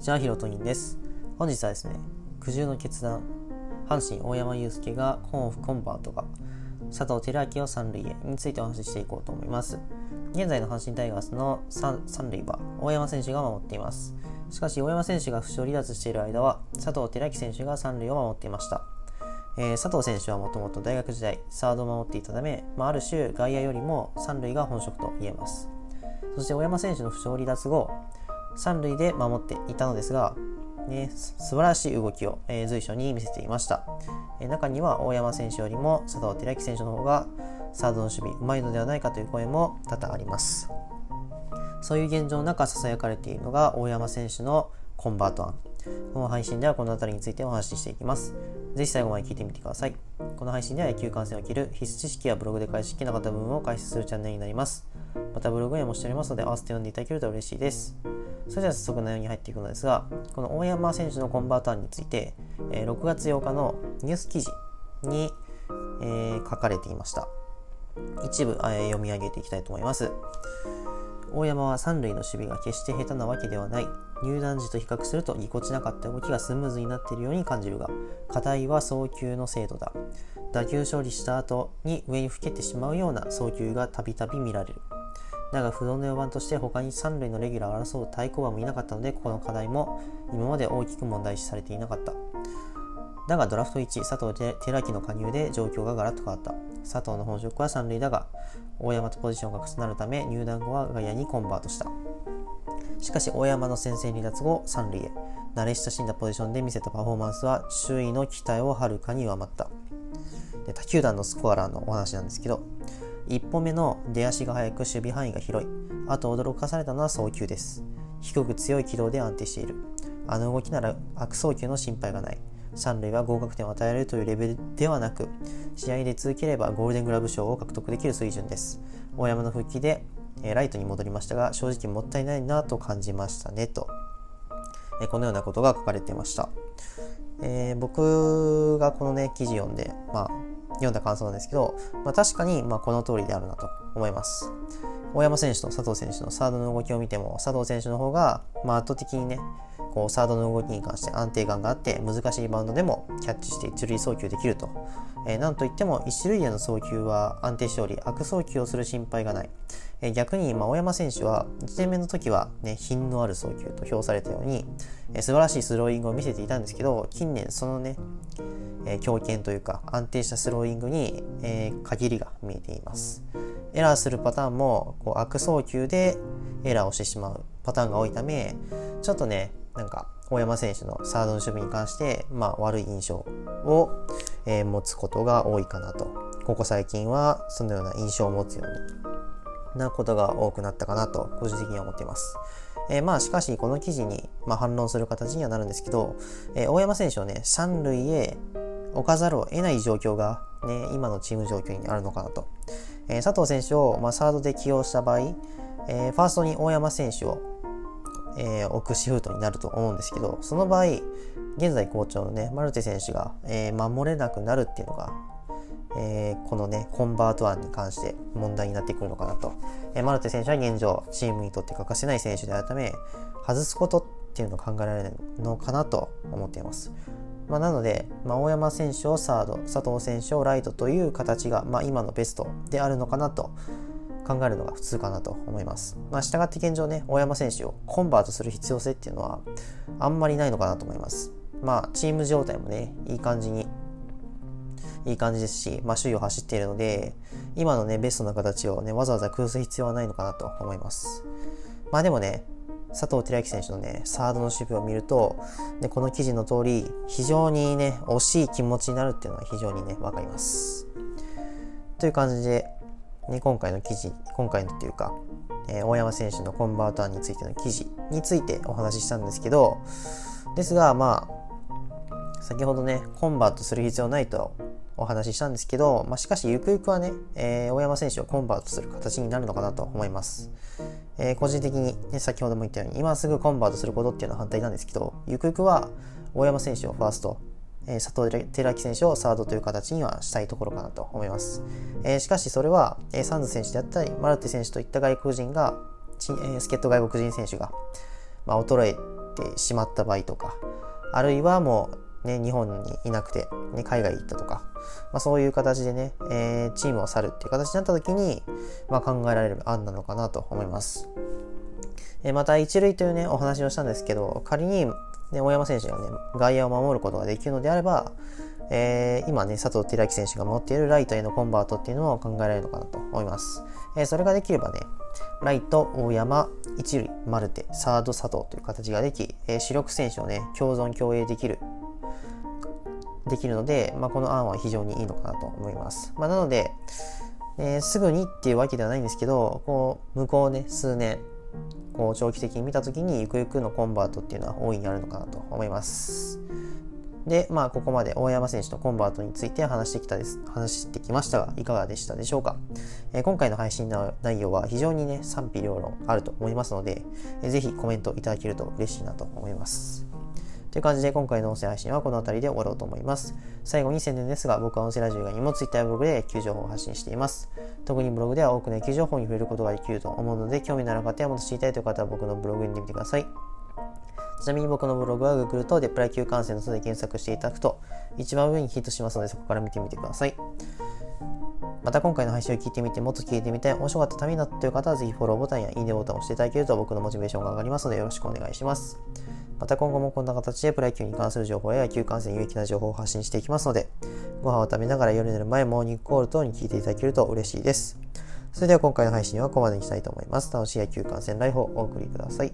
にちは、ひろとにんです。本日はですね、苦渋の決断、阪神大山祐介がコンオフコンバートが佐藤輝明を三塁へについてお話ししていこうと思います。現在の阪神タイガースの三塁は大山選手が守っています。しかし、大山選手が負傷離脱している間は、佐藤輝明選手が三塁を守っていました。えー、佐藤選手はもともと大学時代、サードを守っていたため、まあ、ある種外野よりも三塁が本職と言えます。そして大山選手の負傷離脱後、三塁で守っていたのですが、ね、素晴らしい動きを、えー、随所に見せていました、えー、中には大山選手よりも佐藤輝明選手の方がサードの守備うまいのではないかという声も多々あります。そういう現状の中ささやかれているのが大山選手のコンバート案。この配信ではこの辺りについてお話ししていきます。ぜひ最後まで聞いてみてください。この配信では野球観戦を切る必須知識やブログで解析なかった部分を解説するチャンネルになります。またブログへもしておりますので合わせて読んでいただけると嬉しいです。それでは早速内容に入っていくのですがこの大山選手のコンバーターについてえ6月8日のニュース記事に、えー、書かれていました。一部、えー、読み上げていきたいと思います。大山は三塁の守備が決して下手なわけではない。入団時と比較するとぎこちなかった動きがスムーズになっているように感じるが課題は送球の精度だ。打球処理した後に上に吹けてしまうような送球がたびたび見られる。だが不動の4番として他に三塁のレギュラーを争う対抗馬もいなかったのでここの課題も今まで大きく問題視されていなかった。だがドラフト1佐藤寺木の加入で状況がガラッと変わった。佐藤の本職は三塁だが大山とポジションが重なるため入団後は外野にコンバートした。しかし大山の先制離脱後三塁へ。慣れ親しんだポジションで見せたパフォーマンスは周囲の期待をはるかに上回った。で他球団のスコアラーのお話なんですけど1歩目の出足が速く守備範囲が広い。あと驚かされたのは送球です。低く強い軌道で安定している。あの動きなら悪送球の心配がない。三塁は合格点を与えられるというレベルではなく、試合で続ければゴールデングラブ賞を獲得できる水準です。大山の復帰で、えライトに戻りましたが、正直もったいないなと感じましたねと、えこのようなことが書かれていました。えー、僕がこのね、記事読んで、まあ、読んだ感想なんですけど、まあ、確かにまあこの通りであるなと思います。大山選手と佐藤選手のサードの動きを見ても佐藤選手の方がま圧倒的にねこうサードの動きに関して安定感があって難しいバウンドでもキャッチして一塁送球できると、えー、なんといっても一塁への送球は安定しており悪送球をする心配がない、えー、逆に、ま、大山選手は1年目の時は、ね、品のある送球と評されたように、えー、素晴らしいスローイングを見せていたんですけど近年そのねえー、強肩というか安定したスローイングに、えー、限りが見えています。エラーするパターンもこう悪送球でエラーをしてしまうパターンが多いためちょっとねなんか大山選手のサードの守備に関して、まあ、悪い印象を、えー、持つことが多いかなとここ最近はそのような印象を持つようになことが多くなったかなと個人的には思っています。えー、まあしかしこの記事に、まあ、反論する形にはなるんですけど、えー、大山選手をね三塁へ置かざるを得ない状況が、ね、今のチーム状況にあるのかなと。えー、佐藤選手を、まあ、サードで起用した場合、えー、ファーストに大山選手を、えー、置くシフトになると思うんですけど、その場合、現在好調のね、マルテ選手が、え、守れなくなるっていうのが、え、このね、コンバート案に関して問題になってくるのかなと。え、マルテ選手は現状、チームにとって欠かせない選手であるため、外すことっていうのを考えられるのかなと思っています。まあ、なので、まあ、大山選手をサード佐藤選手をライトという形が、まあ、今のベストであるのかなと考えるのが普通かなと思います。まあ、従って現状ね、大山選手をコンバートする必要性っていうのはあんまりないのかなと思います。まあ、チーム状態もね、いい感じに、いい感じですし、まあ、首位を走っているので、今のね、ベストな形をね、わざわざ崩す必要はないのかなと思います。まあでもね、佐藤輝明選手のね、サードの守備を見ると、でこの記事の通り、非常にね、惜しい気持ちになるっていうのは非常にね、わかります。という感じで、ね、今回の記事、今回のっていうか、えー、大山選手のコンバーターについての記事についてお話ししたんですけど、ですが、まあ、先ほどね、コンバートする必要ないとお話ししたんですけど、まあ、しかしゆくゆくはね、えー、大山選手をコンバートする形になるのかなと思います。えー、個人的に、ね、先ほども言ったように、今すぐコンバートすることっていうのは反対なんですけど、ゆくゆくは大山選手をファースト、えー、佐藤輝明選手をサードという形にはしたいところかなと思います。えー、しかしそれは、え、サンズ選手であったり、マルテ選手といった外国人が、えー、助っ人外国人選手が、まあ、衰えてしまった場合とか、あるいはもうね、日本にいなくて、ね、海外行ったとか、まあ、そういう形でね、えー、チームを去るっていう形になった時に、まあ、考えられる案なのかなと思います。えー、また一塁というね、お話をしたんですけど、仮に、ね、大山選手がね、外野を守ることができるのであれば、えー、今ね、佐藤輝明選手が持っているライトへのコンバートっていうのも考えられるのかなと思います。えー、それができればね、ライト、大山、一塁、マルテ、サード、佐藤という形ができ、えー、主力選手をね、共存共栄できる、できるので、まあ、この案は非常にいいのかなと思います。まあ、なので、えー、すぐにっていうわけではないんですけど、こう、向こうね、数年、こう長期的に見た時にゆくゆくのコンバートっていうのは大いにあるのかなと思います。で、まあ、ここまで大山選手のコンバートについて話してきたです、話してきましたが、いかがでしたでしょうか。えー、今回の配信の内容は非常にね、賛否両論あると思いますので、えー、ぜひコメントいただけると嬉しいなと思います。という感じで今回の音声配信はこの辺りで終わろうと思います。最後に宣伝ですが、僕は音声ラジオ以外にも Twitter やブログで野球情報を発信しています。特にブログでは多くの野球情報に触れることができると思うので、興味のある方やもっと知りたいという方は僕のブログに見てみてください。ちなみに僕のブログは Google とでプロ野球観戦の図で検索していただくと一番上にヒットしますのでそこから見てみてください。また今回の配信を聞いてみてもっと聞いてみたい、面白かったためになったという方はぜひフォローボタンやいいねボタンを押していただけると僕のモチベーションが上がりますのでよろしくお願いします。また今後もこんな形でプロ野球に関する情報や野球観戦有益な情報を発信していきますので、ご飯を食べながら夜寝る前、モーニングコール等に聞いていただけると嬉しいです。それでは今回の配信はここまでにしたいと思います。楽しい野球観戦ライフをお送りください。